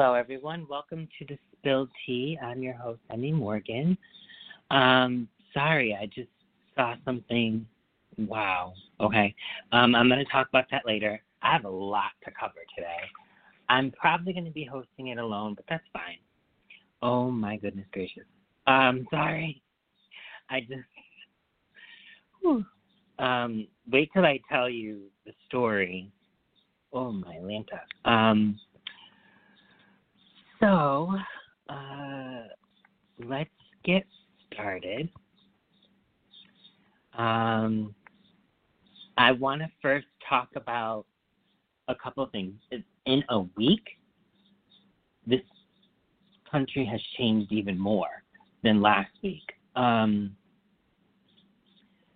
Hello, everyone. Welcome to the Spilled Tea. I'm your host, Emmy Morgan. Um, sorry, I just saw something. Wow. Okay. Um, I'm going to talk about that later. I have a lot to cover today. I'm probably going to be hosting it alone, but that's fine. Oh my goodness gracious. Um, sorry. I just. Um, wait till I tell you the story. Oh my Lanta. Um. So, uh, let's get started. Um, I want to first talk about a couple of things. In a week, this country has changed even more than last week. Um,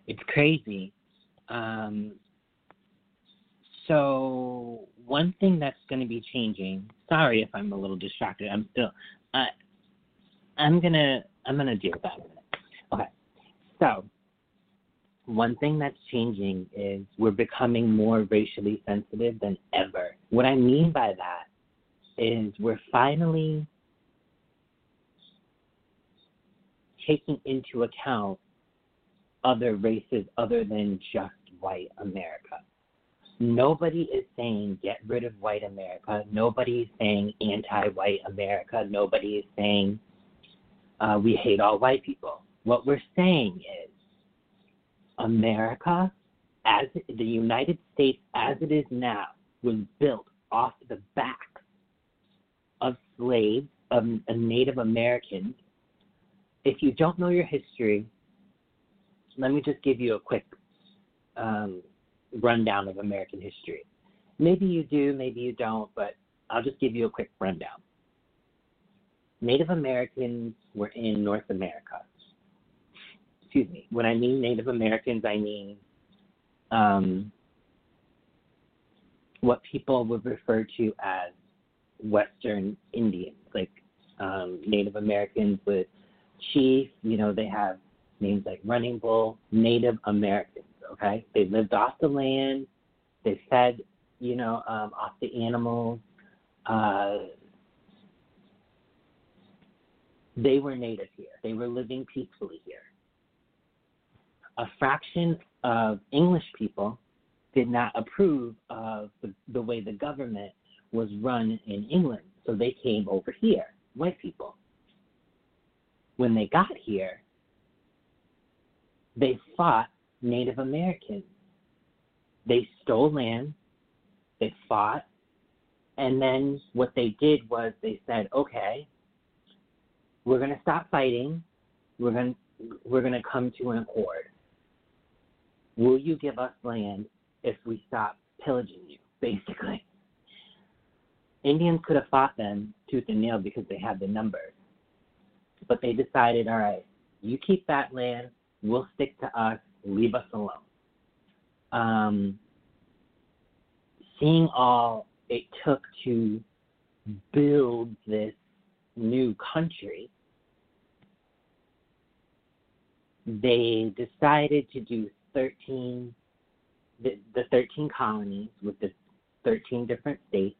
it's crazy. Um, so one thing that's going to be changing. Sorry if I'm a little distracted. I'm still. Uh, I'm gonna. I'm gonna deal with that in a minute. Okay. So one thing that's changing is we're becoming more racially sensitive than ever. What I mean by that is we're finally taking into account other races other than just white America. Nobody is saying get rid of white America. Nobody is saying anti white America. Nobody is saying uh, we hate all white people. What we're saying is America, as the United States as it is now, was built off the backs of slaves, of, of Native Americans. If you don't know your history, let me just give you a quick um, rundown of American history. Maybe you do, maybe you don't, but I'll just give you a quick rundown. Native Americans were in North America. Excuse me. When I mean Native Americans, I mean um, what people would refer to as Western Indians, like um, Native Americans with chief. You know, they have names like Running Bull. Native Americans okay? They lived off the land. They fed, you know, um, off the animals. Uh, they were native here. They were living peacefully here. A fraction of English people did not approve of the, the way the government was run in England, so they came over here, white people. When they got here, they fought Native Americans. They stole land, they fought, and then what they did was they said, okay, we're going to stop fighting. We're going we're going to come to an accord. Will you give us land if we stop pillaging you? Basically, Indians could have fought them tooth and nail because they had the numbers, but they decided, all right, you keep that land. We'll stick to us leave us alone. Um, seeing all it took to build this new country, they decided to do 13, the, the 13 colonies with the 13 different states,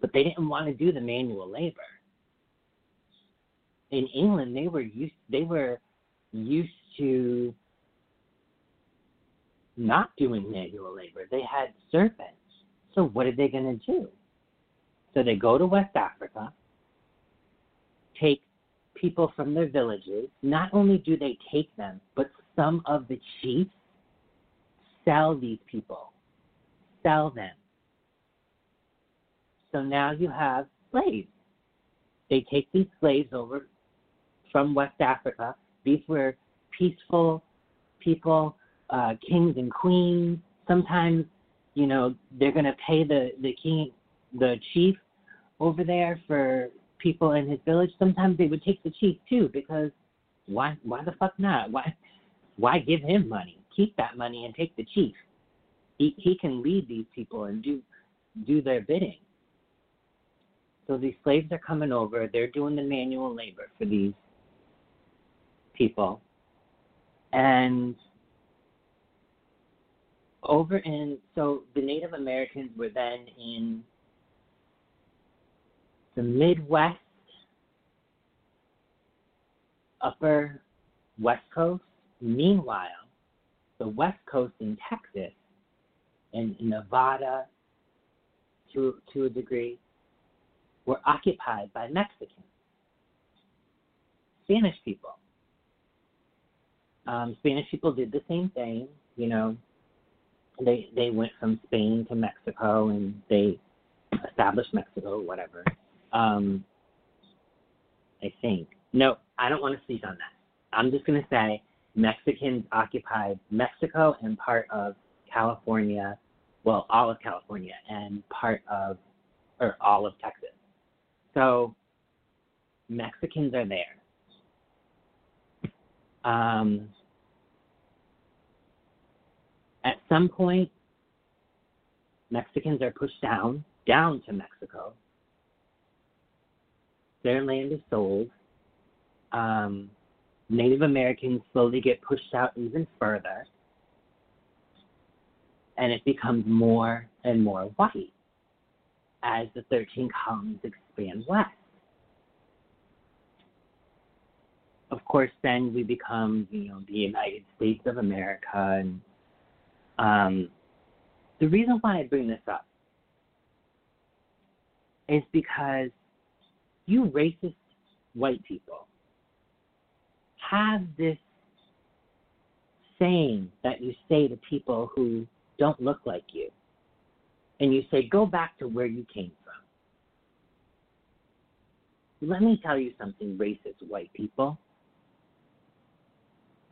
but they didn't want to do the manual labor. In England, they were used, they were used to not doing manual labor. They had servants. So what are they going to do? So they go to West Africa, take people from their villages. Not only do they take them, but some of the chiefs sell these people, sell them. So now you have slaves. They take these slaves over from West Africa. These were peaceful people, uh, kings and queens. Sometimes, you know, they're going to pay the, the king, the chief over there for people in his village, sometimes they would take the chief too because why why the fuck not? Why why give him money? Keep that money and take the chief. He he can lead these people and do do their bidding. So these slaves are coming over, they're doing the manual labor for these people. And over in so the Native Americans were then in the Midwest, upper West Coast. Meanwhile, the West Coast in Texas and Nevada, to to a degree, were occupied by Mexicans, Spanish people. Um, Spanish people did the same thing, you know. They they went from Spain to Mexico and they established Mexico, whatever. Um, I think. No, I don't want to speak on that. I'm just going to say Mexicans occupied Mexico and part of California, well, all of California and part of, or all of Texas. So Mexicans are there. Um, at some point, Mexicans are pushed down, down to Mexico. Their land is sold. Um, Native Americans slowly get pushed out even further. And it becomes more and more white as the 13 colonies expand west. Of course, then we become, you know, the United States of America. And um, the reason why I bring this up is because you racist white people have this saying that you say to people who don't look like you. And you say, go back to where you came from. Let me tell you something, racist white people.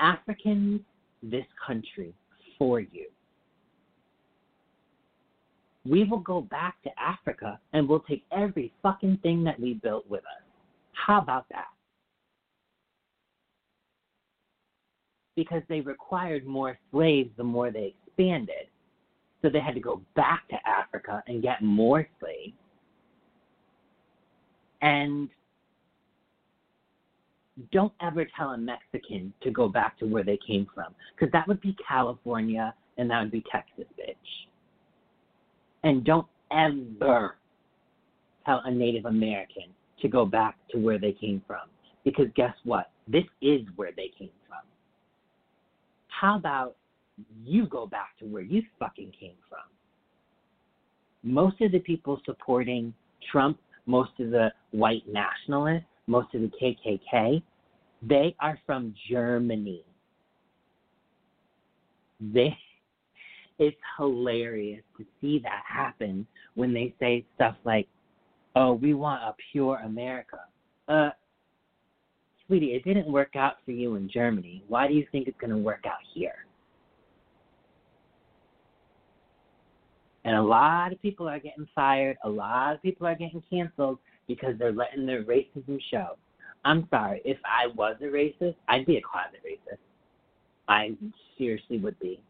Africans, this country for you. We will go back to Africa and we'll take every fucking thing that we built with us. How about that? because they required more slaves the more they expanded. So they had to go back to Africa and get more slaves. And don't ever tell a Mexican to go back to where they came from, because that would be California and that would be Texas, bitch. And don't ever tell a Native American to go back to where they came from, because guess what? This is where they came from. How about you go back to where you fucking came from? Most of the people supporting Trump, most of the white nationalists, most of the KKK, they are from Germany. They it's hilarious to see that happen when they say stuff like, "Oh, we want a pure America." Uh, sweetie, it didn't work out for you in Germany. Why do you think it's going to work out here? And a lot of people are getting fired. A lot of people are getting canceled because they're letting their racism show. I'm sorry. If I was a racist, I'd be a closet racist. I seriously would be.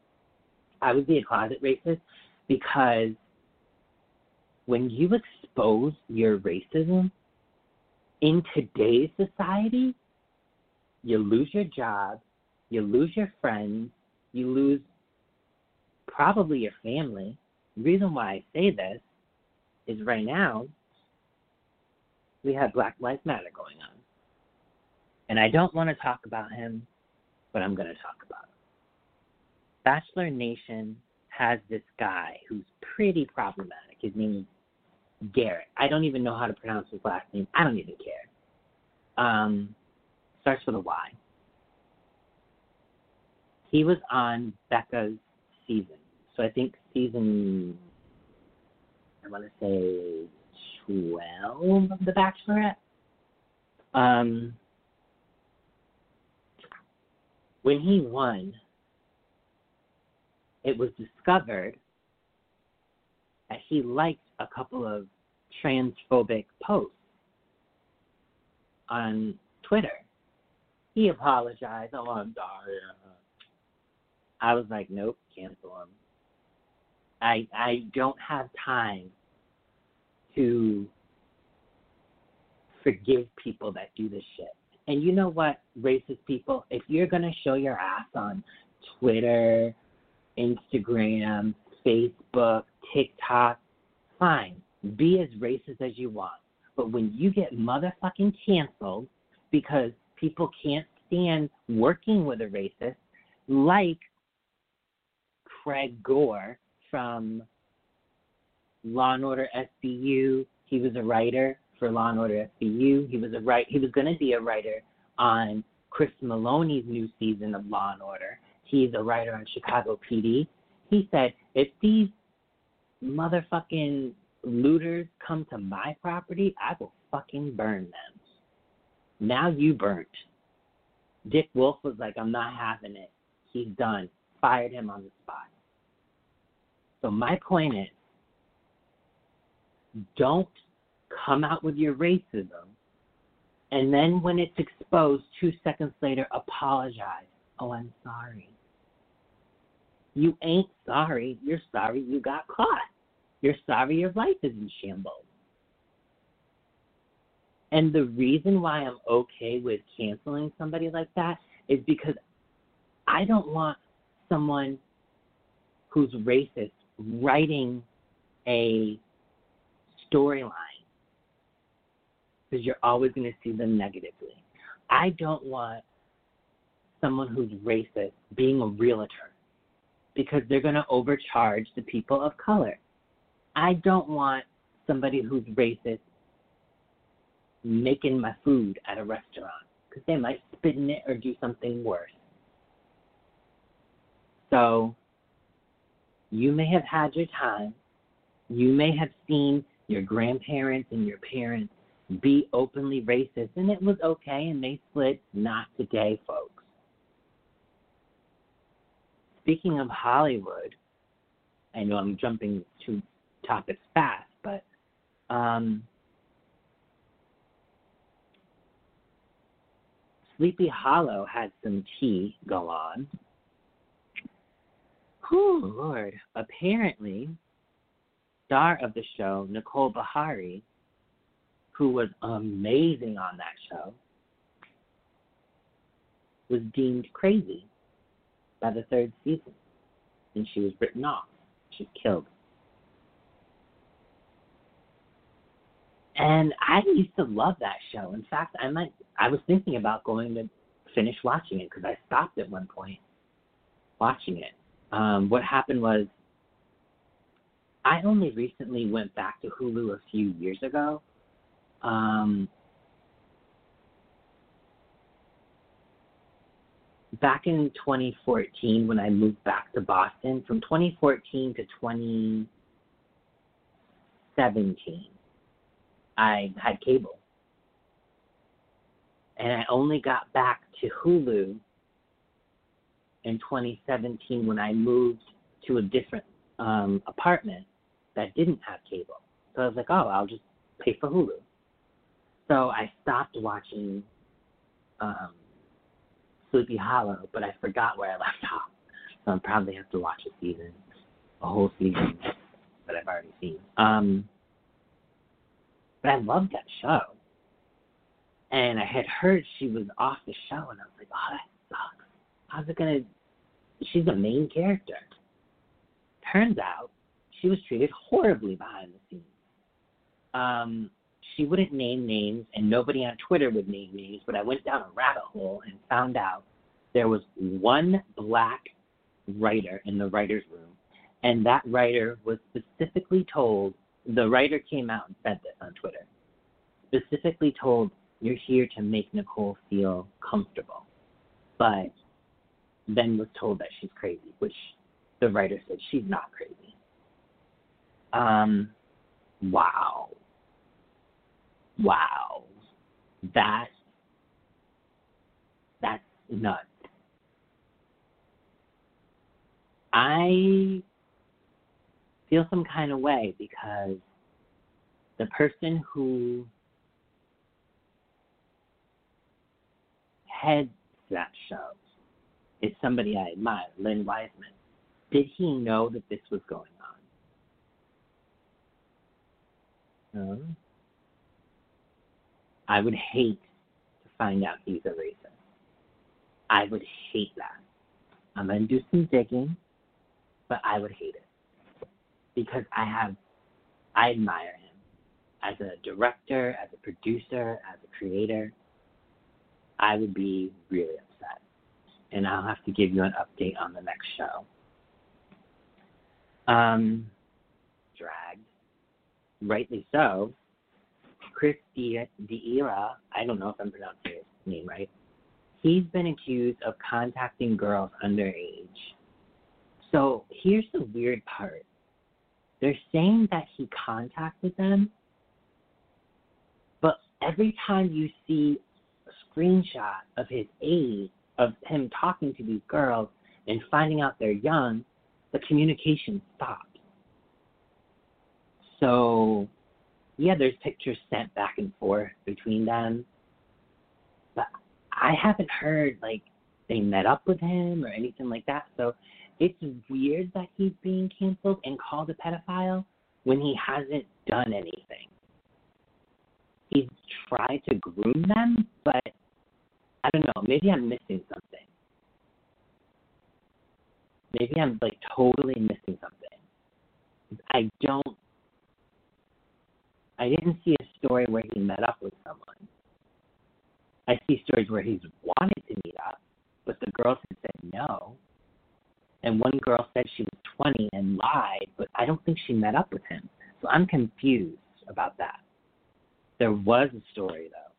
I would be a closet racist because when you expose your racism in today's society, you lose your job, you lose your friends, you lose probably your family. The reason why I say this is right now we have Black Lives Matter going on. And I don't want to talk about him, but I'm going to talk about him. Bachelor Nation has this guy who's pretty problematic. His name is Garrett. I don't even know how to pronounce his last name. I don't even care. Um, starts with a Y. He was on Becca's season. So I think season, I want to say 12 of The Bachelorette. Um, when he won, it was discovered that he liked a couple of transphobic posts on Twitter. He apologized. Oh, I'm sorry. I was like, nope, cancel him. I I don't have time to forgive people that do this shit. And you know what, racist people, if you're gonna show your ass on Twitter, Instagram, Facebook, TikTok, fine. Be as racist as you want. But when you get motherfucking canceled because people can't stand working with a racist, like Craig Gore from Law and Order SVU. He was a writer for Law and Order SVU. He was a write. He was going to be a writer on Chris Meloni's new season of Law and Order. He's a writer on Chicago PD. He said, if these motherfucking looters come to my property, I will fucking burn them. Now you burnt. Dick Wolf was like, I'm not having it. He's done. Fired him on the spot. So my point is, don't come out with your racism and then when it's exposed two seconds later apologize. Oh, I'm sorry. You ain't sorry. You're sorry you got caught. You're sorry your life is in shambles. And the reason why I'm okay with canceling somebody like that is because I don't want someone who's racist writing a storyline because you're always going to see them negatively. I don't want someone who's racist being a realtor because they're going to overcharge the people of color. I don't want somebody who's racist making my food at a restaurant because they might spit in it or do something worse. So you may have had your time. You may have seen your grandparents and your parents be openly racist, and it was okay, and they split. Not today, folks. Speaking of Hollywood, I know I'm jumping to topics fast, but um, Sleepy Hollow had some tea go on. Oh, Lord. Apparently, star of the show, Nicole Beharie, who was amazing on that show, was deemed crazy by the third season. And she was written off. She killed. And I used to love that show. In fact, I might I was thinking about going to finish watching it because I stopped at one point watching it. Um, what happened was I only recently went back to Hulu a few years ago. Um, back in 2014, when I moved back to Boston, from 2014 to 2017, I had cable. And I only got back to Hulu in 2017 when I moved to a different um, apartment that didn't have cable. So I was like, oh, I'll just pay for Hulu. So I stopped watching um, Sleepy Hollow, but I forgot where I left off. So I'll probably have to watch a season, a whole season that I've already seen. Um, but I loved that show. And I had heard she was off the show, and I was like, oh, that sucks. How's it to she's the main character. Turns out she was treated horribly behind the scenes. Um, she wouldn't name names, and nobody on Twitter would name names, but I went down a rabbit hole and found out there was one black writer in the writer's room, and that writer was specifically told the writer came out and said this on Twitter specifically told, You're here to make Nicole feel comfortable. But then was told that she's crazy, which the writer said she's not crazy. Um, wow. Wow. That that's nuts. I feel some kind of way because the person who heads that show is somebody I admire, Len Wiseman. Did he know that this was going on? No. I would hate to find out he's a racist. I would hate that. I'm going to do some digging, but I would hate it. Because I have, I admire him as a director, as a producer, as a creator. I would be really upset. And I'll have to give you an update on the next show. Um, dragged. Rightly so. Chris D'Elia, I don't know if I'm pronouncing his name right, he's been accused of contacting girls underage. So here's the weird part. They're saying that he contacted them, but every time you see a screenshot of his age, of him talking to these girls and finding out they're young, the communication stops. So, yeah, there's pictures sent back and forth between them, but I haven't heard like they met up with him or anything like that. So it's weird that he's being canceled and called a pedophile when he hasn't done anything. He's tried to groom them, but I don't know. Maybe I'm missing something. Maybe I'm like totally missing something. I don't. I didn't see a story where he met up with someone. I see stories where he's wanted to meet up, but the girls have said no. And one girl said she was 20 and lied, but I don't think she met up with him. So I'm confused about that. There was a story, though,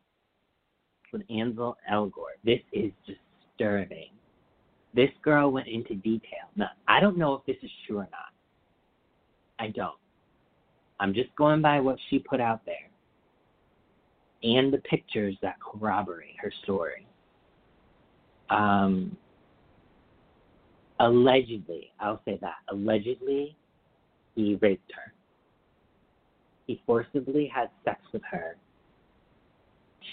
with Ansel Elgort. This is disturbing. This girl went into detail. Now, I don't know if this is true or not. I don't. I'm just going by what she put out there and the pictures that corroborate her story. Um, allegedly, I'll say that, allegedly, he raped her. He forcibly had sex with her.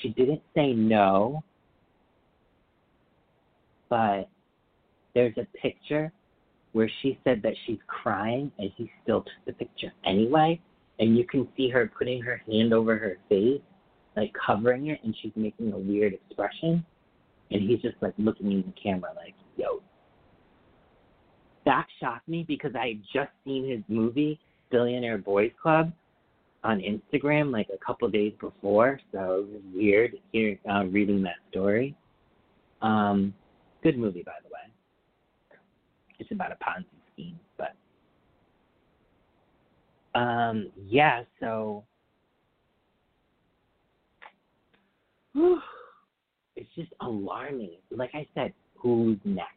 She didn't say no, but there's a picture where she said that she's crying and he still took the picture anyway. And you can see her putting her hand over her face like covering it and she's making a weird expression and he's just like looking in the camera like, yo. That shocked me because I had just seen his movie, Billionaire Boys Club, on Instagram like a couple days before, so it was weird here uh, reading that story. Um, good movie, by the way. It's about a Ponzi scheme, um, yeah. So it's just alarming. Like I said, who's next?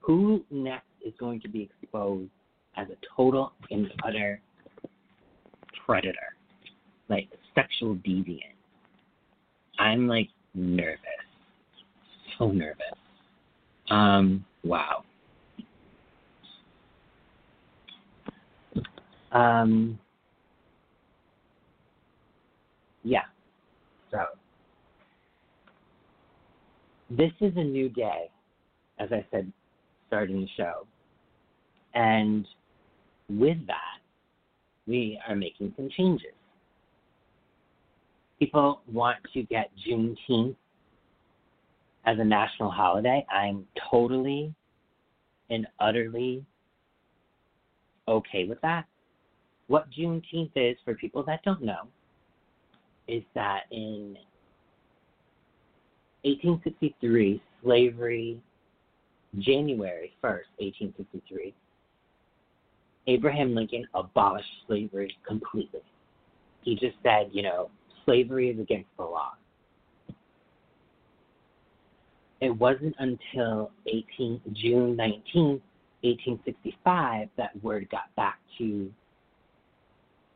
Who next is going to be exposed as a total and utter predator, like sexual deviant? I'm like nervous, so nervous. Um, wow. Um, yeah. So this is a new day, as I said, starting the show. And with that, we are making some changes. People want to get Juneteenth as a national holiday. I'm totally and utterly okay with that. What Juneteenth is, for people that don't know, is that in 1863, slavery, January 1st, 1863, Abraham Lincoln abolished slavery completely. He just said, you know, slavery is against the law. It wasn't until 18, June 19, 1865, that word got back to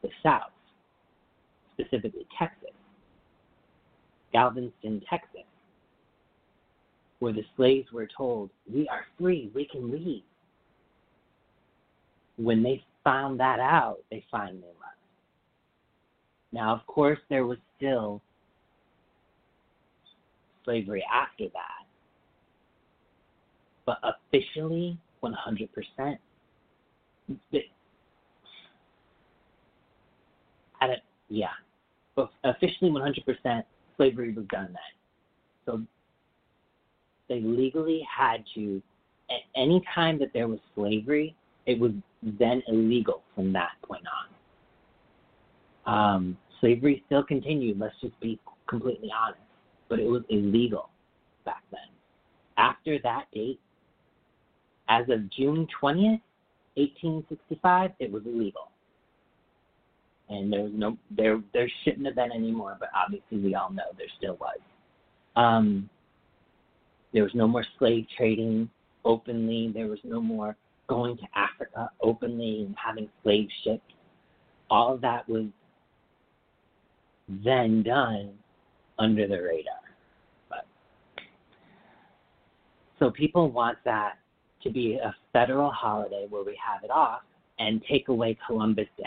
the South, specifically Texas, Galveston, Texas where the slaves were told, We are free, we can leave. When they found that out, they finally left. Now, of course, there was still slavery after that, but officially 100%. At a, yeah, officially 100% slavery was done then. So they legally had to, at any time that there was slavery, it was then illegal from that point on. Um, slavery still continued, let's just be completely honest, but it was illegal back then. After that date, as of June 20th, 1865, it was illegal. And there was no there there shouldn't have been anymore, but obviously we all know there still was. Um, there was no more slave trading openly. There was no more going to Africa openly and having slave ships. All of that was then done under the radar. But so people want that to be a federal holiday where we have it off and take away Columbus Day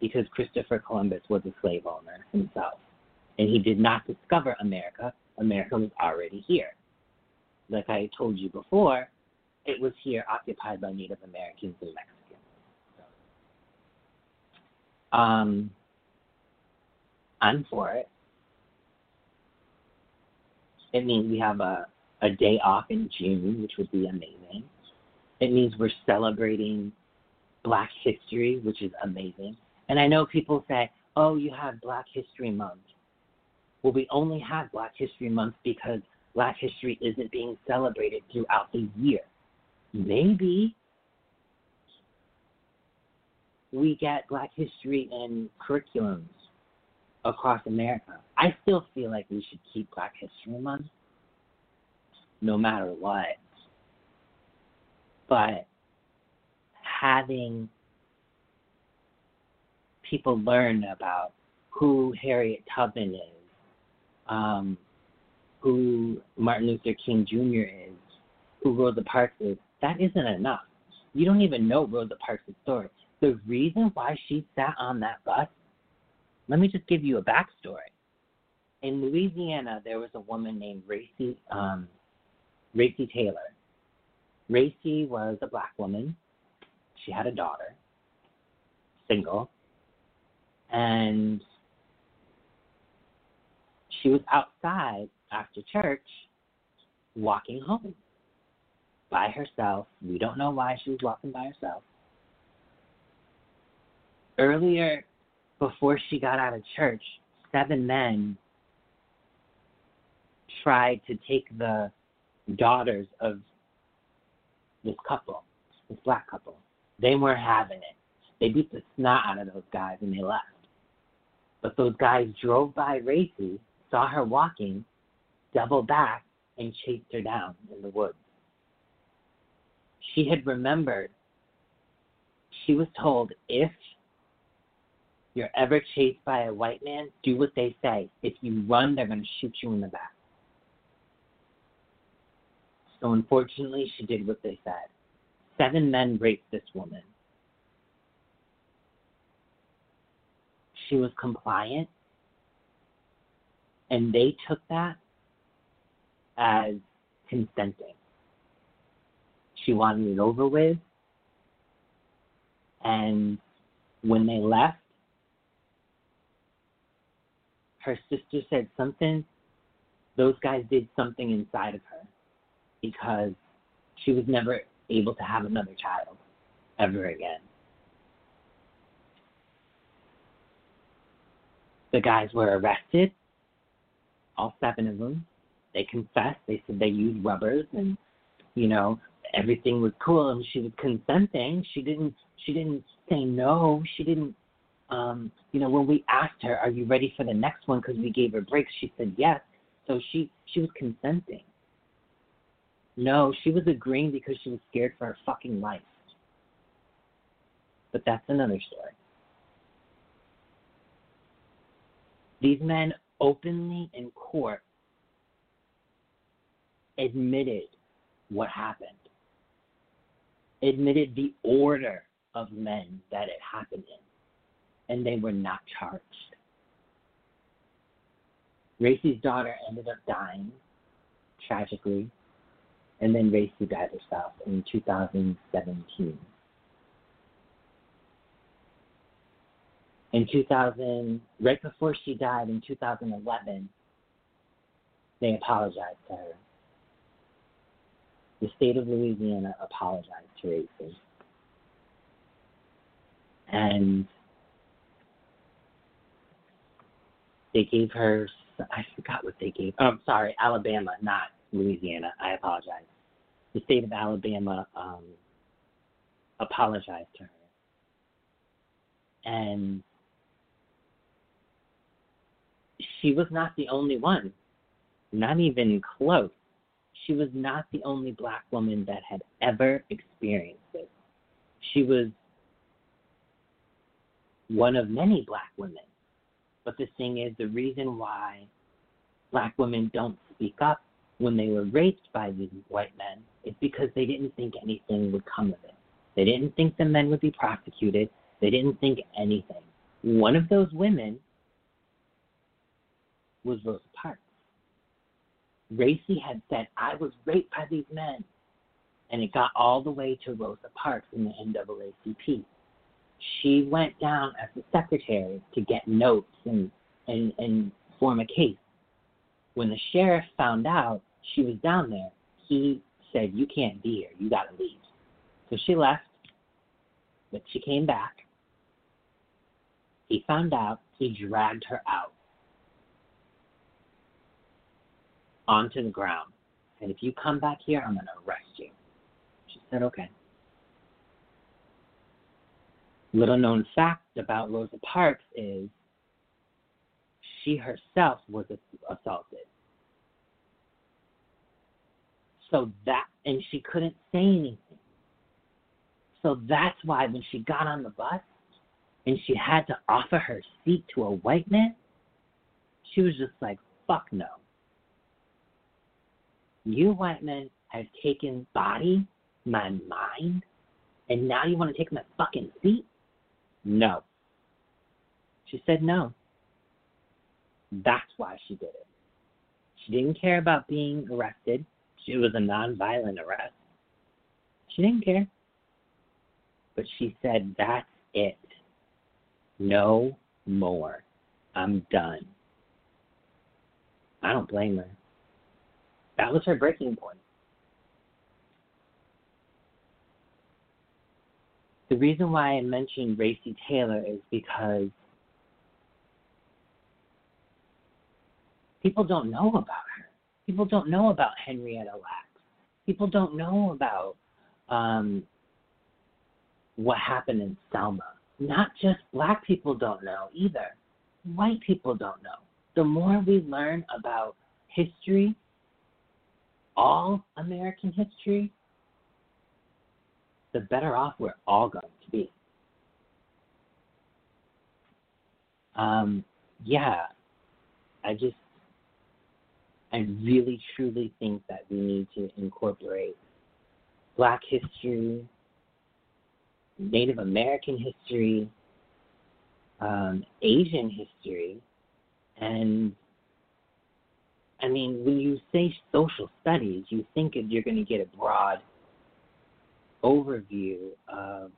because Christopher Columbus was a slave owner himself. And he did not discover America. America was already here. Like I told you before, it was here occupied by Native Americans and Mexicans. Um, I'm for it. It means we have a, a day off in June, which would be amazing. It means we're celebrating Black history, which is amazing. And I know people say, oh, you have Black History Month. Well, we only have Black History Month because Black history isn't being celebrated throughout the year. Maybe we get Black history in curriculums across America. I still feel like we should keep Black History Month no matter what. But having people learn about who Harriet Tubman is, um, who Martin Luther King Jr. is, who Rosa Parks is, that isn't enough. You don't even know Rosa Parks' story. The reason why she sat on that bus, let me just give you a backstory. In Louisiana, there was a woman named Recy, um, Recy Taylor. Recy was a black woman. She had a daughter, single, and she was outside after church walking home by herself. We don't know why she was walking by herself. Earlier, before she got out of church, seven men tried to take the daughters of this couple, this black couple. They weren't having it. They beat the snot out of those guys and they left. But those guys drove by Recy, saw her walking, doubled back, and chased her down in the woods. She had remembered, she was told, if you're ever chased by a white man, do what they say. If you run, they're going to shoot you in the back. So unfortunately, she did what they said. Seven men raped this woman. She was compliant, and they took that as consenting. She wanted it over with, and when they left, her sister said something, those guys did something inside of her because she was never able to have another child ever again. The guys were arrested, all seven of them. They confessed. They said they used rubbers and, you know, everything was cool and she was consenting. She didn't she didn't say no. She didn't um, you know, when we asked her, "Are you ready for the next one?" because we gave her breaks, she said yes. So she she was consenting. No, she was agreeing because she was scared for her fucking life. But that's another story. These men openly in court admitted what happened, admitted the order of men that it happened in, and they were not charged. Recy's daughter ended up dying tragically and then Racy died herself in 2017. In 2000, right before she died in 2011, they apologized to her. The state of Louisiana apologized to Recy. And they gave her, I forgot what they gave. Oh, sorry, Alabama, not Louisiana. I apologize. The state of Alabama um, apologized to her. And she was not the only one, not even close. She was not the only black woman that had ever experienced it. She was one of many black women. But the thing is, the reason why black women don't speak up when they were raped by these white men is because they didn't think anything would come of it. They didn't think the men would be prosecuted. They didn't think anything. One of those women was Rosa Parks. Recy had said, I was raped by these men. And it got all the way to Rosa Parks in the NAACP. She went down as the secretary to get notes and, and, and form a case. When the sheriff found out she was down there, he said, You can't be here. You got to leave. So she left, but she came back. He found out. He dragged her out onto the ground. And if you come back here, I'm going to arrest you. She said, Okay. Little known fact about Rosa Parks is she herself was assaulted. So that, and she couldn't say anything. So that's why when she got on the bus and she had to offer her seat to a white man, she was just like, fuck no. You white men have taken body, my mind, and now you want to take my fucking seat? No. She said no. That's why she did it. She didn't care about being arrested. She was a nonviolent arrest. She didn't care. But she said, That's it. No more. I'm done. I don't blame her. That was her breaking point. The reason why I mentioned Recy Taylor is because people don't know about her. People don't know about Henrietta Lacks. People don't know about um, what happened in Selma. Not just black people don't know either. White people don't know. The more we learn about history, all American history, the better off we're all going to be. Um, yeah, I just, I really truly think that we need to incorporate Black history, Native American history, um, Asian history, and I mean, when you say social studies, you think you're going to get a broad overview of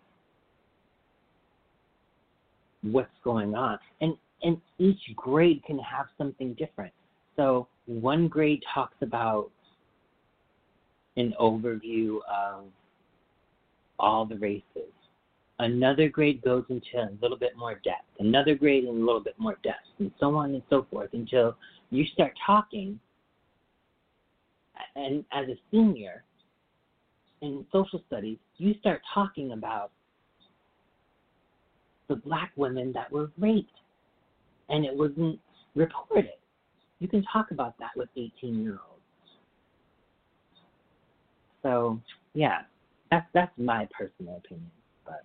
what's going on. And and each grade can have something different. So one grade talks about an overview of all the races. Another grade goes into a little bit more depth. Another grade in a little bit more depth, and so on and so forth until you start talking. And as a senior, in social studies, you start talking about the black women that were raped and it wasn't reported. You can talk about that with 18 year olds. So, yeah, that's that's my personal opinion. But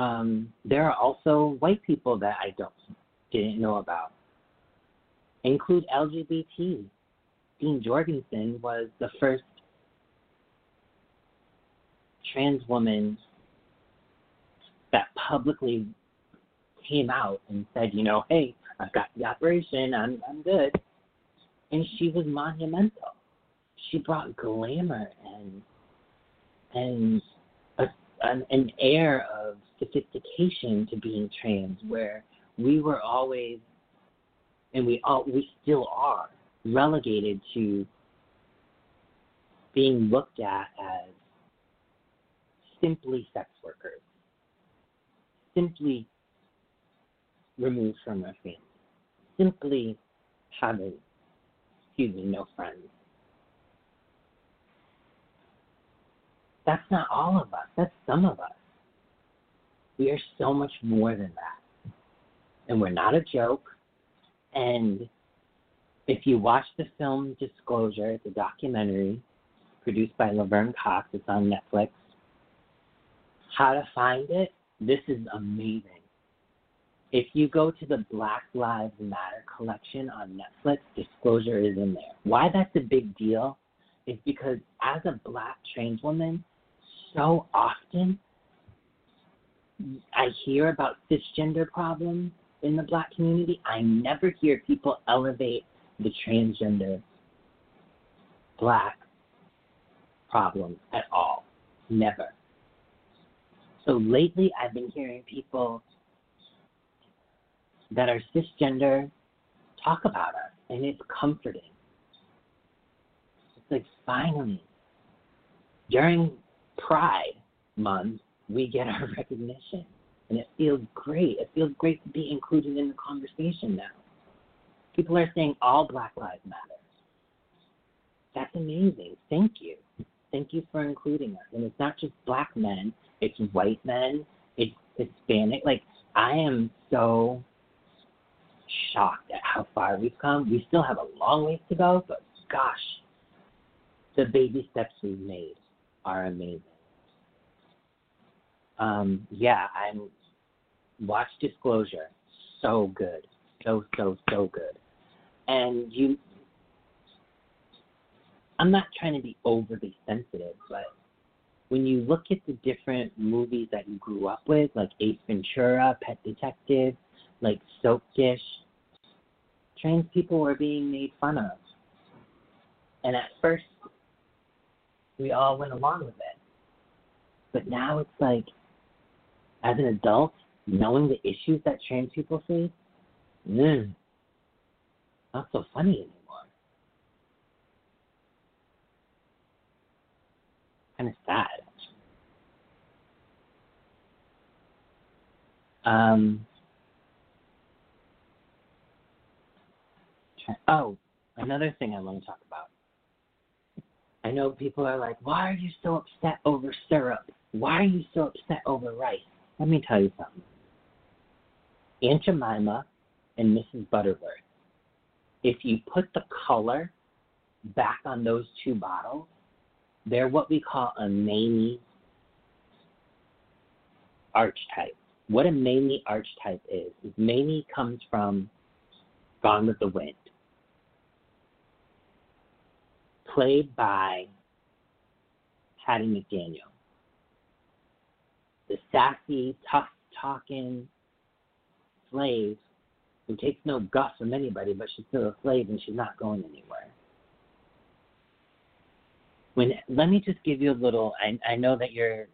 um, there are also white people that I don't didn't know about. Include LGBT. Dean Jorgensen was the first trans woman that publicly came out and said, you know, hey, I've got the operation, I'm I'm good. And she was monumental. she brought glamour and and a, an, an air of sophistication to being trans, where we were always, and we all we still are relegated to being looked at as simply sex workers, simply removed from our family, simply having, excuse me, no friends. That's not all of us. That's some of us. We are so much more than that. And we're not a joke. And if you watch the film Disclosure, it's a documentary produced by Laverne Cox. It's on Netflix. How to find it? This is amazing. If you go to the Black Lives Matter collection on Netflix, Disclosure is in there. Why that's a big deal is because as a black trans woman, so often I hear about cisgender problems in the black community. I never hear people elevate the transgender black problem at all. Never. So lately, I've been hearing people that are cisgender talk about us, and it's comforting. It's like finally, during Pride Month, we get our recognition, and it feels great. It feels great to be included in the conversation now. People are saying all Black Lives Matter. That's amazing. Thank you. Thank you for including us. And it's not just black men, it's white men, it's Hispanic. Like, I am so shocked at how far we've come. We still have a long ways to go, but gosh, the baby steps we've made are amazing. Um, yeah, I'm watch Disclosure. So good. So so so good. And you I'm not trying to be overly sensitive, but when you look at the different movies that you grew up with, like Ace Ventura, Pet Detective, like Soap Dish, trans people were being made fun of. And at first, we all went along with it. But now it's like, as an adult, knowing the issues that trans people face, mm, not so funny anymore. Kind of sad. Um, oh, another thing I want to talk about. I know people are like, why are you so upset over syrup? Why are you so upset over rice? Let me tell you something. Aunt Jemima and Mrs. Butterworth, if you put the color back on those two bottles, they're what we call a Mammy archetype. What a Mammy archetype is, is Mammy comes from Gone with the Wind. Played by Hattie McDaniel. The sassy, tough talking slave who takes no guff from anybody, but she's still a slave and she's not going anywhere. When let me just give you a little. I, I know that you're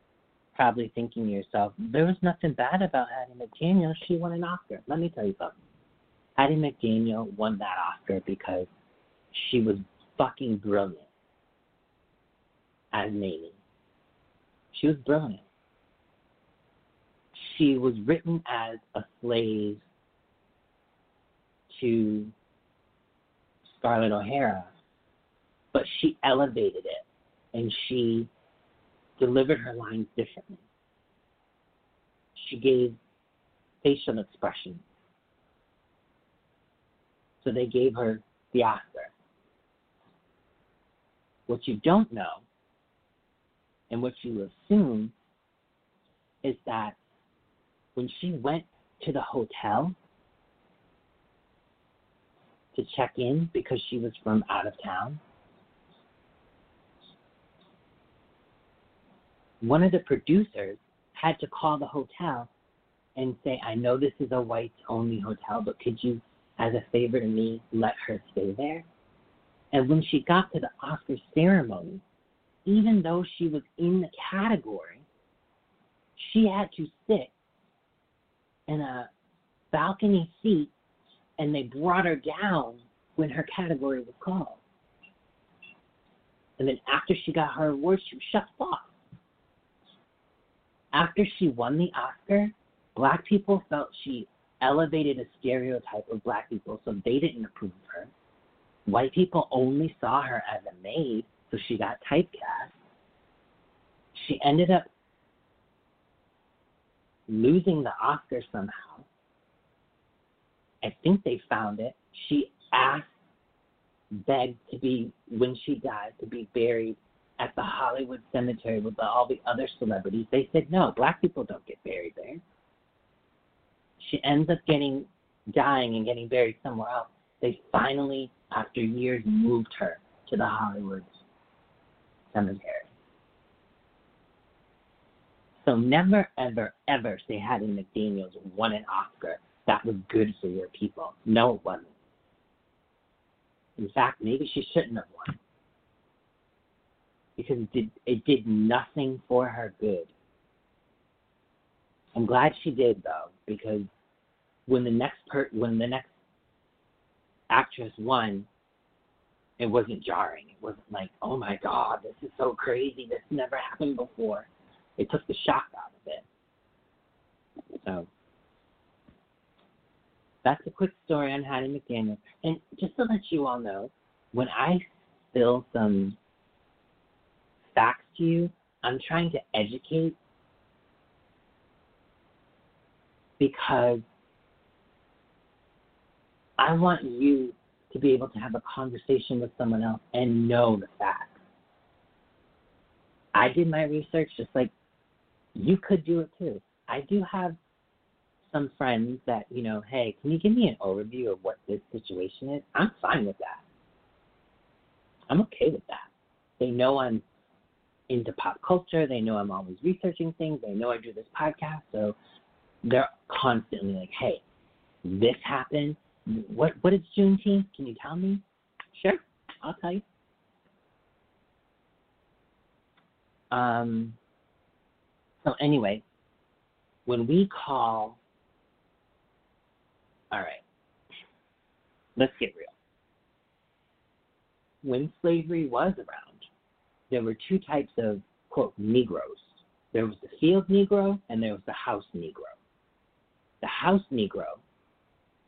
probably thinking to yourself, there was nothing bad about Hattie McDaniel. She won an Oscar. Let me tell you something. Hattie McDaniel won that Oscar because she was fucking brilliant as Mammy. She was brilliant. She was written as a slave to Scarlett O'Hara, but she elevated it and she delivered her lines differently. She gave facial expression. So they gave her the Oscar. What you don't know and what you assume is that when she went to the hotel to check in because she was from out of town, one of the producers had to call the hotel and say, I know this is a whites only hotel, but could you, as a favor to me, let her stay there? And when she got to the Oscar ceremony, even though she was in the category, she had to sit in a balcony seat and they brought her down when her category was called. And then after she got her award, she was shut off. After she won the Oscar, black people felt she elevated a stereotype of black people, so they didn't approve of her. White people only saw her as a maid, so she got typecast. She ended up losing the Oscar somehow. I think they found it. She asked, begged to be, when she died, to be buried at the Hollywood Cemetery with all the other celebrities. They said, no, black people don't get buried there. She ends up getting, dying and getting buried somewhere else. They finally, after years, moved her to the Hollywood Cemetery. So never, ever, ever say Hattie McDaniels won an Oscar. That was good for your people. No, it wasn't. In fact, maybe she shouldn't have won because it did, it did nothing for her good. I'm glad she did though, because when the next per when the next actress won, it wasn't jarring. It wasn't like, oh my god, this is so crazy. This never happened before. It took the shock out of it. So that's a quick story on Hattie McDaniel. And just to let you all know, when I spill some facts to you, I'm trying to educate because I want you to be able to have a conversation with someone else and know the facts. I did my research just like you could do it too. I do have some friends that, you know, hey, can you give me an overview of what this situation is? I'm fine with that. I'm okay with that. They know I'm into pop culture. They know I'm always researching things. They know I do this podcast. So they're constantly like, hey, this happened. What what is Juneteenth? Can you tell me? Sure, I'll tell you. Um, so anyway, when we call, all right, let's get real. When slavery was around, there were two types of quote Negroes. There was the field Negro and there was the house Negro. The house Negro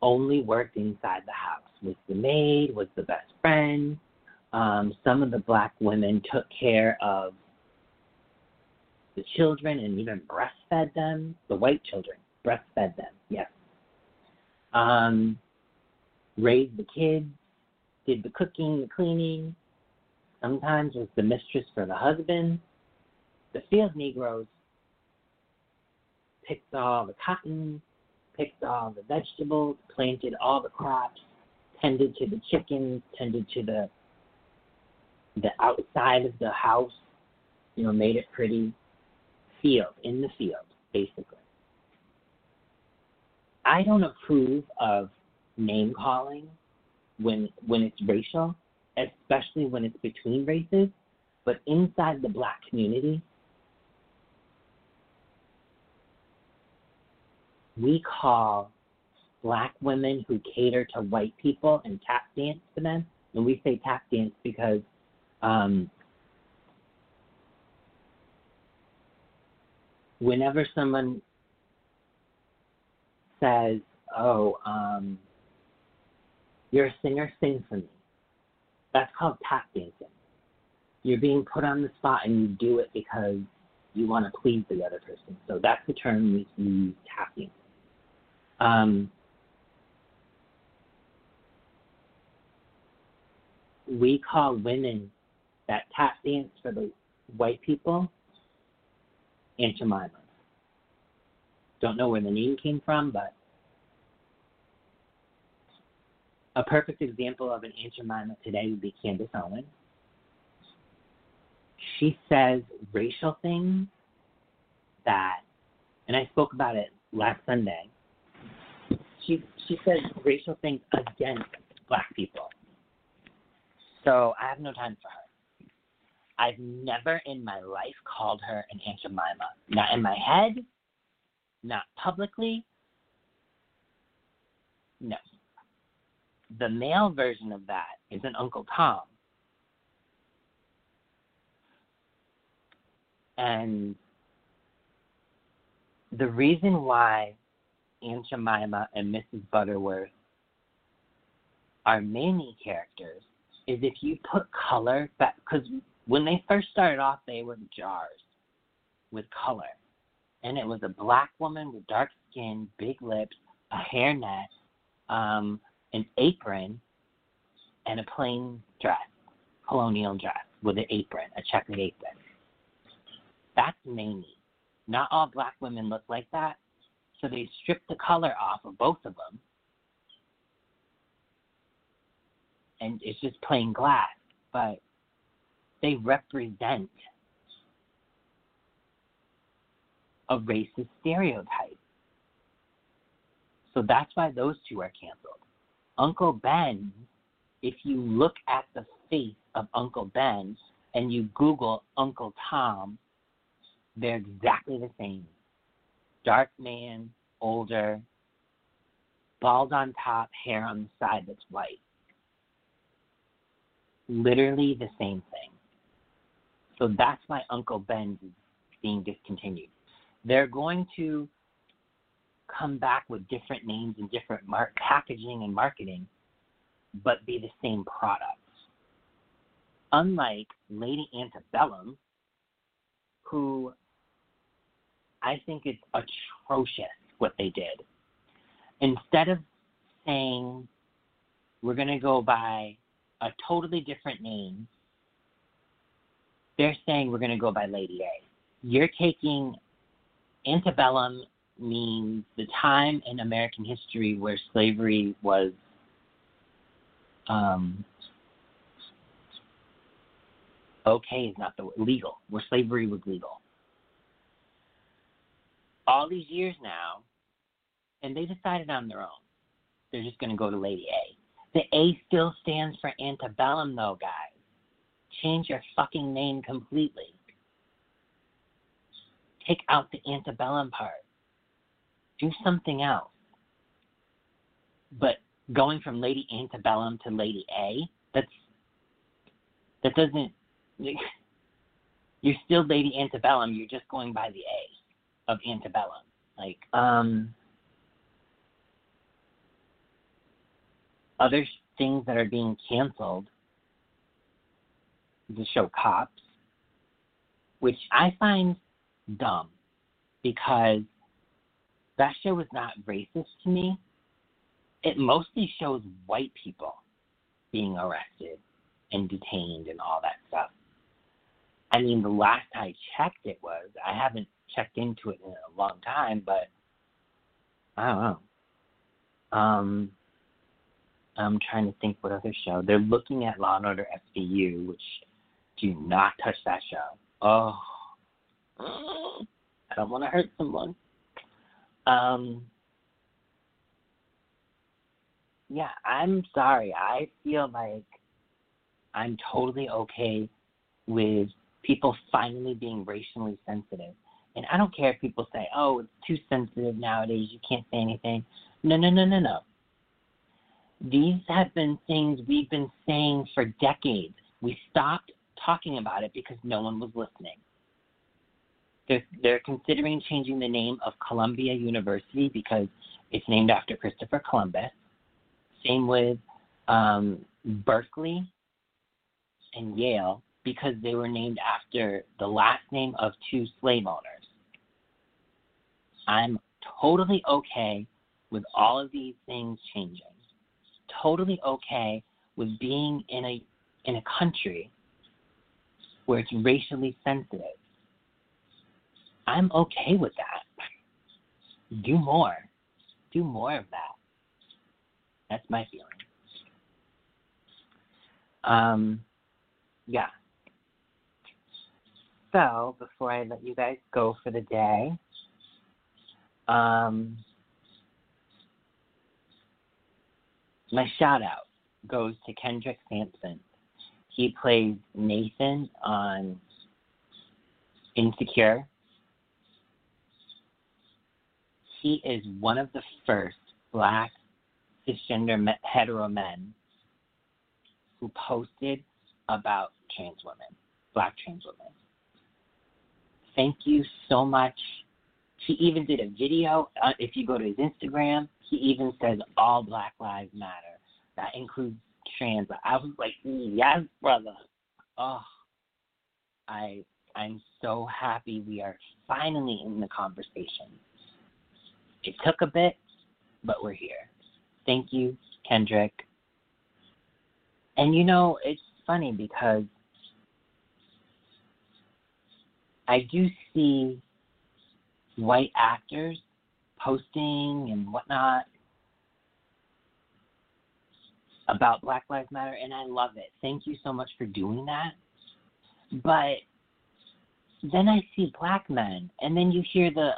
only worked inside the house, was the maid, was the best friend. Um, some of the black women took care of the children and even breastfed them. The white children breastfed them, yes. Um, raised the kids, did the cooking, the cleaning. Sometimes was the mistress for the husband. The field Negroes picked all the cotton, picked all the vegetables, planted all the crops, tended to the chickens, tended to the the outside of the house, you know, made it pretty, field, in the field, basically. I don't approve of name calling when when it's racial, especially when it's between races, but inside the black community, we call black women who cater to white people and tap dance for them. And we say tap dance because um, whenever someone says, "Oh, um, you're a singer, sing for me," that's called tap dancing. You're being put on the spot, and you do it because you want to please the other person. So that's the term we use, tap dancing. Um, we call women that tap dance for the white people Aunt Jemima. Don't know where the name came from, but a perfect example of an Aunt Jemima today would be Candace Owens. She says racial things that, and I spoke about it last Sunday. She she says racial things against black people. So I have no time for her. I've never in my life called her an Aunt Jemima. Not in my head, not publicly. No. The male version of that is an Uncle Tom. And the reason why Aunt Jemima and Mrs. Butterworth are mainly characters is if you put color back, because when they first started off, they were jars with color. And it was a black woman with dark skin, big lips, a hairnet, um, an apron, and a plain dress, colonial dress with an apron, a checkered apron. That's Mammy. Not all black women look like that, so they stripped the color off of both of them and it's just plain glass, but they represent a racist stereotype. So that's why those two are canceled. Uncle Ben, if you look at the face of Uncle Ben and you Google Uncle Tom, they're exactly the same. Dark man, older, bald on top, hair on the side that's white literally the same thing. So that's why Uncle Ben's is being discontinued. They're going to come back with different names and different mar- packaging and marketing, but be the same products. Unlike Lady Antebellum, who I think it's atrocious what they did. Instead of saying we're going to go by a totally different name, they're saying we're going to go by Lady A. You're taking antebellum means the time in American history where slavery was um, okay is not the legal, where slavery was legal. All these years now, and they decided on their own. They're just going to go to Lady A. The A still stands for antebellum, though, guys. Change your fucking name completely. Take out the antebellum part. Do something else. But going from Lady Antebellum to Lady A, that's that doesn't. You're still Lady Antebellum. You're just going by the A of antebellum. Like, um, other things that are being canceled the show Cops, which I find dumb because that show was not racist to me. It mostly shows white people being arrested and detained and all that stuff. I mean, the last I checked, it was. I haven't checked into it in a long time, but I don't know. Um, I'm trying to think what other show. They're looking at Law and Order SVU, which do not touch that show. Oh, I don't want to hurt someone. Um, yeah, I'm sorry. I feel like I'm totally okay with people finally being racially sensitive. And I don't care if people say, oh, it's too sensitive nowadays, you can't say anything. No, no, no, no, no. These have been things we've been saying for decades. We stopped talking about it because no one was listening. They're, they're considering changing the name of Columbia University because it's named after Christopher Columbus. Same with um, Berkeley and Yale because they were named after the last name of two slave owners. I'm totally okay with all of these things changing totally okay with being in a in a country where it's racially sensitive. I'm okay with that. Do more. Do more of that. That's my feeling. Um, yeah. So before I let you guys go for the day, um, my shout out goes to Kendrick Sampson. He plays Nathan on Insecure. He is one of the first black cisgender hetero men who posted about trans women, black trans women. Thank you so much. He even did a video. Uh, if you go to his Instagram, he even says all Black Lives Matter. That includes trans. I was like, yes, brother. Oh, I I'm so happy we are finally in the conversation. It took a bit, but we're here. Thank you, Kendrick. And you know, it's funny because I do see white actors posting and whatnot about Black Lives Matter, and I love it. Thank you so much for doing that. But then I see black men, and then you hear the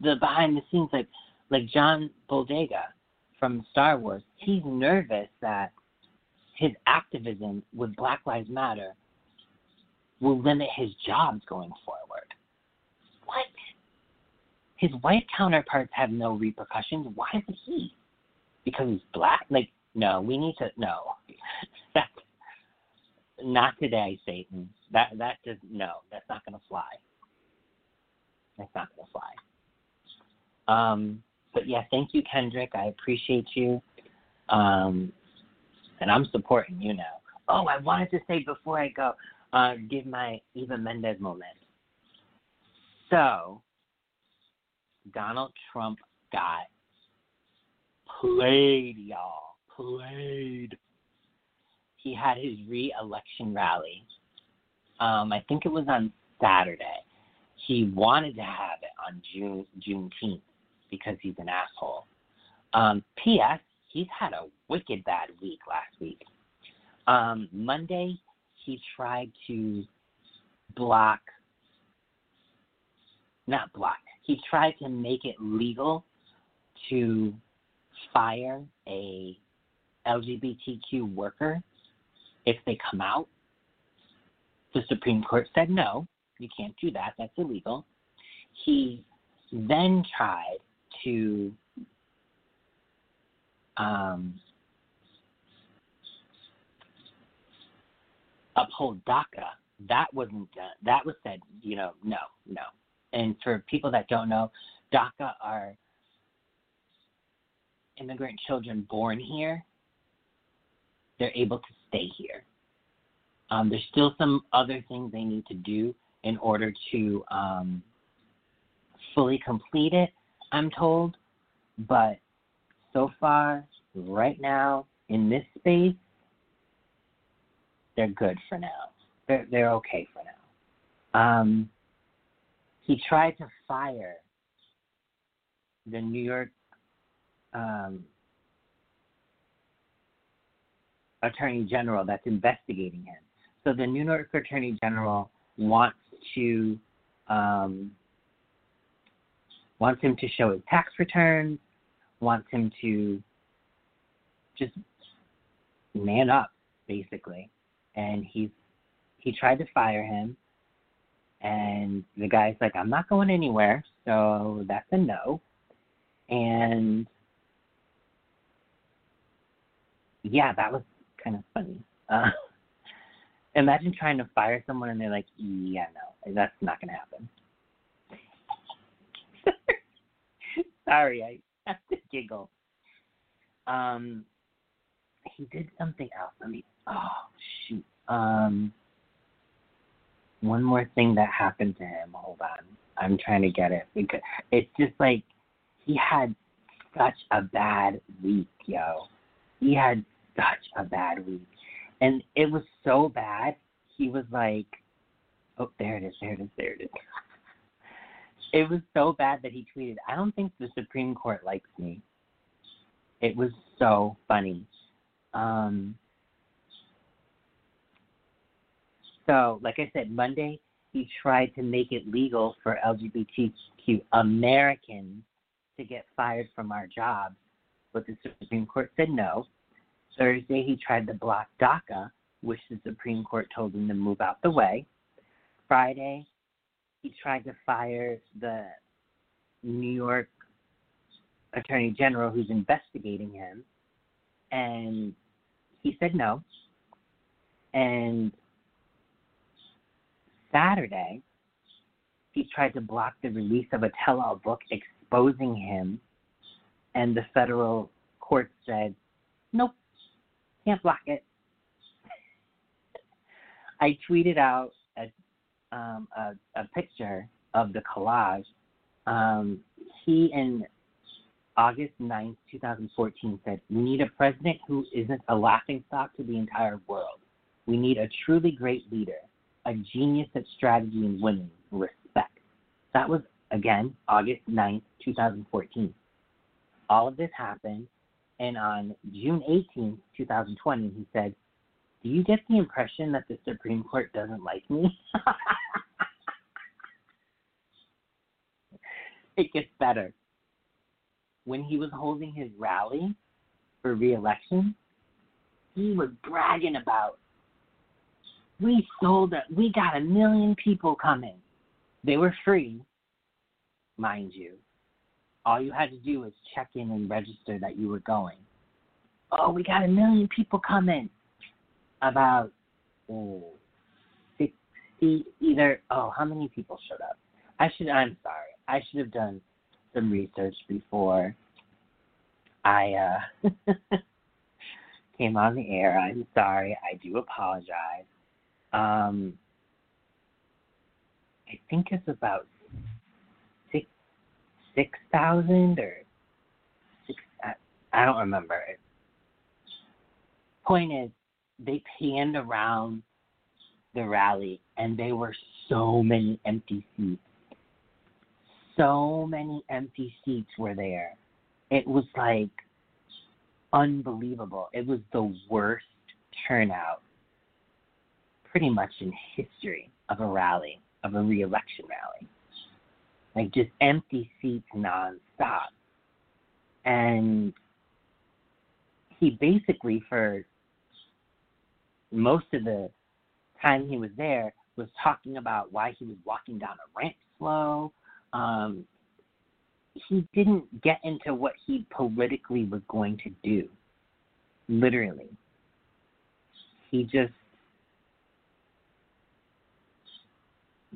the behind the scenes, like like John Boyega from Star Wars. He's nervous that his activism with Black Lives Matter will limit his jobs going forward. What? His white counterparts have no repercussions. Why would he? Because he's black? Like, no, we need to no. That's not today, Satan. That that just no, that's not gonna fly. That's not gonna fly. Um, but yeah, thank you, Kendrick. I appreciate you. Um, and I'm supporting you now. Oh, I wanted to say before I go, uh, give my Eva Mendes moment. So, Donald Trump got played, y'all. Played. He had his re election rally. Um, I think it was on Saturday. He wanted to have it on June Juneteenth because he's an asshole. Um, P.S. He's had a wicked bad week last week. Um, Monday, he tried to block, not block, he tried to make it legal to fire a LGBTQ worker if they come out. The Supreme Court said no, you can't do that, that's illegal. He then tried to um, uphold DACA, that wasn't done. That was said, you know, no, no. And for people that don't know, DACA are immigrant children born here. They're able to stay here. Um, there's still some other things they need to do in order to um, fully complete it, I'm told. But so far, right now, in this space, they're good for now. They're they're okay for now. Um, he tried to fire the New York um, Attorney General that's investigating him. So the New York Attorney General wants to um, wants him to show his tax returns, wants him to just man up, basically. And he's he tried to fire him. And the guy's like i'm not going anywhere. So that's a no. And yeah that was kind of funny uh, imagine trying to fire someone and they're like yeah no that's not going to happen sorry i have to giggle um he did something else let me oh shoot. Um one more thing that happened to him. Hold on. I'm trying to get it because it's just like he had such a bad week, yo. He had such a bad week. And it was so bad, he was like, oh, there it is, there it is, there it is. it was so bad that he tweeted, I don't think the Supreme Court likes me. It was so funny. Um, So, like I said, Monday he tried to make it legal for LGBTQ Americans to get fired from our jobs, but the Supreme Court said no. Thursday, he tried to block DACA, which the Supreme Court told him to move out the way. Friday, he tried to fire the New York Attorney General who's investigating him, and he said no. And Saturday, he tried to block the release of a tell all book exposing him, and the federal court said, nope, can't block it. I tweeted out a, um, a, a picture of the collage. Um, he in August 9th, 2014 said, We need a president who isn't a laughingstock to the entire world. We need a truly great leader, a genius at strategy and winning, respect. That was, again, August 9th, 2014. All of this happened, and on June 18th, 2020, he said, Do you get the impression that the Supreme Court doesn't like me? it gets better. When he was holding his rally for reelection, he was bragging about we sold it. We got a million people coming. They were free, mind you. All you had to do was check in and register that you were going. Oh, we got a million people coming. About oh, 60, either, oh, how many people showed up? I should, I'm sorry. I should have done some research before I uh, came on the air. I'm sorry. I do apologize. Um, I think it's about six thousand or six. I, I don't remember. Point is, they panned around the rally, and there were so many empty seats. So many empty seats were there. It was like unbelievable. It was the worst turnout pretty much in history of a rally, of a re-election rally. Like just empty seats nonstop. And he basically, for most of the time he was there, was talking about why he was walking down a ramp slow. Um, he didn't get into what he politically was going to do. Literally. He just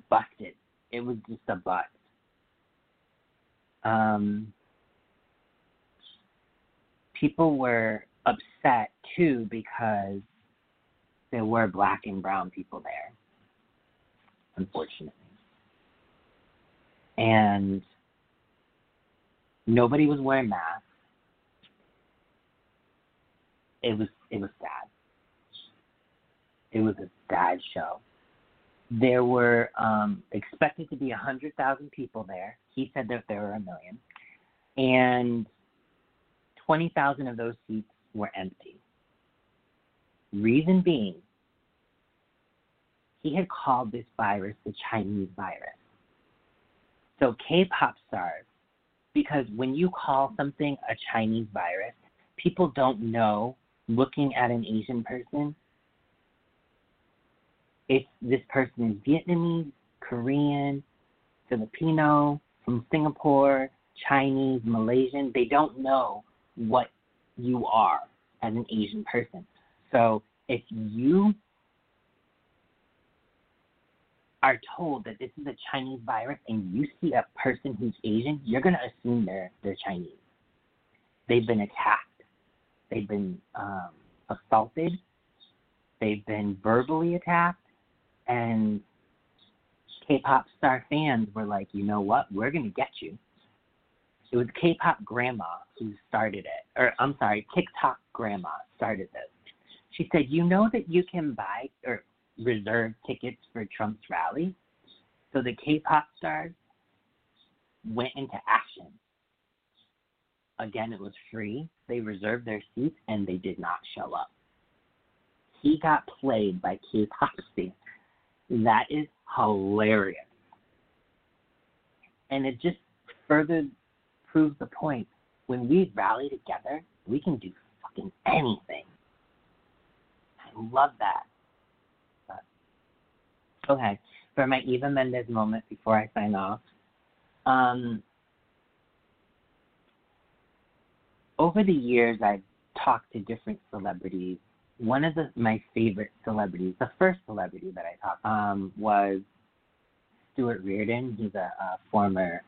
busted. It It was just a bust. Um, people were upset too because there were black and brown people there, unfortunately. And nobody was wearing masks. It was it was sad. It was a sad show. There were um, expected to be 100,000 people there. He said that there were a million. And 20,000 of those seats were empty. Reason being, he had called this virus the Chinese virus. So K pop stars, because when you call something a Chinese virus, people don't know, looking at an Asian person, if this person is Vietnamese, Korean, Filipino, from Singapore, Chinese, Malaysian, they don't know what you are as an Asian person. So if you are told that this is a Chinese virus and you see a person who's Asian, you're going to assume they're they're Chinese. They've been attacked. They've been um, assaulted. They've been verbally attacked and K-pop star fans were like, you know what, we're gonna get you. It was K-pop grandma who started it, or I'm sorry, TikTok grandma started this. She said, you know that you can buy or reserve tickets for Trump's rally. So the K-pop stars went into action. Again, it was free. They reserved their seats and they did not show up. He got played by K-pop stars that is hilarious. And it just further proves the point. When we rally together, we can do fucking anything. I love that. But, okay, for my Eva Mendes moment before I sign off. Um, over the years, I've talked to different celebrities. One of the, my favorite celebrities, the first celebrity that I talked um, was Stuart Reardon. He's a, a former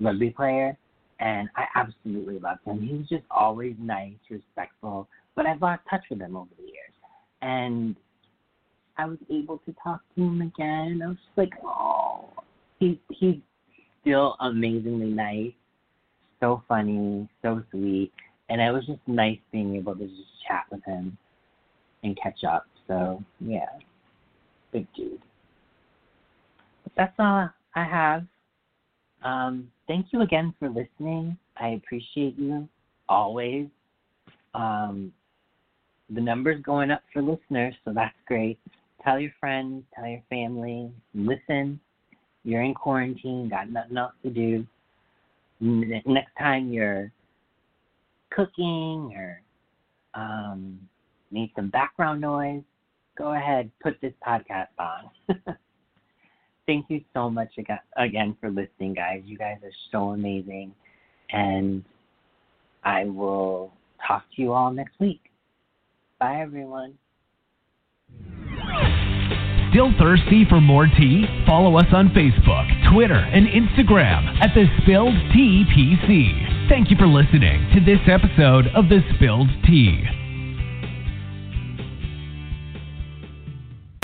rugby player, and I absolutely loved him. He was just always nice, respectful, but I've lost touch with him over the years. And I was able to talk to him again. I was just like, oh, he's he's still amazingly nice, so funny, so sweet, and it was just nice being able to just chat with him and catch up. So yeah, big dude. That's all I have. Um, thank you again for listening. I appreciate you always. Um, the number's going up for listeners, so that's great. Tell your friends, tell your family, listen. You're in quarantine, got nothing else to do. Next time you're cooking or um, need some background noise, go ahead, put this podcast on. thank you so much again for listening, guys. You guys are so amazing. And I will talk to you all next week. Bye, everyone. Still thirsty for more tea? Follow us on Facebook, Twitter, and Instagram at The Spilled Tea PC. Thank you for listening to this episode of The Spilled Tea.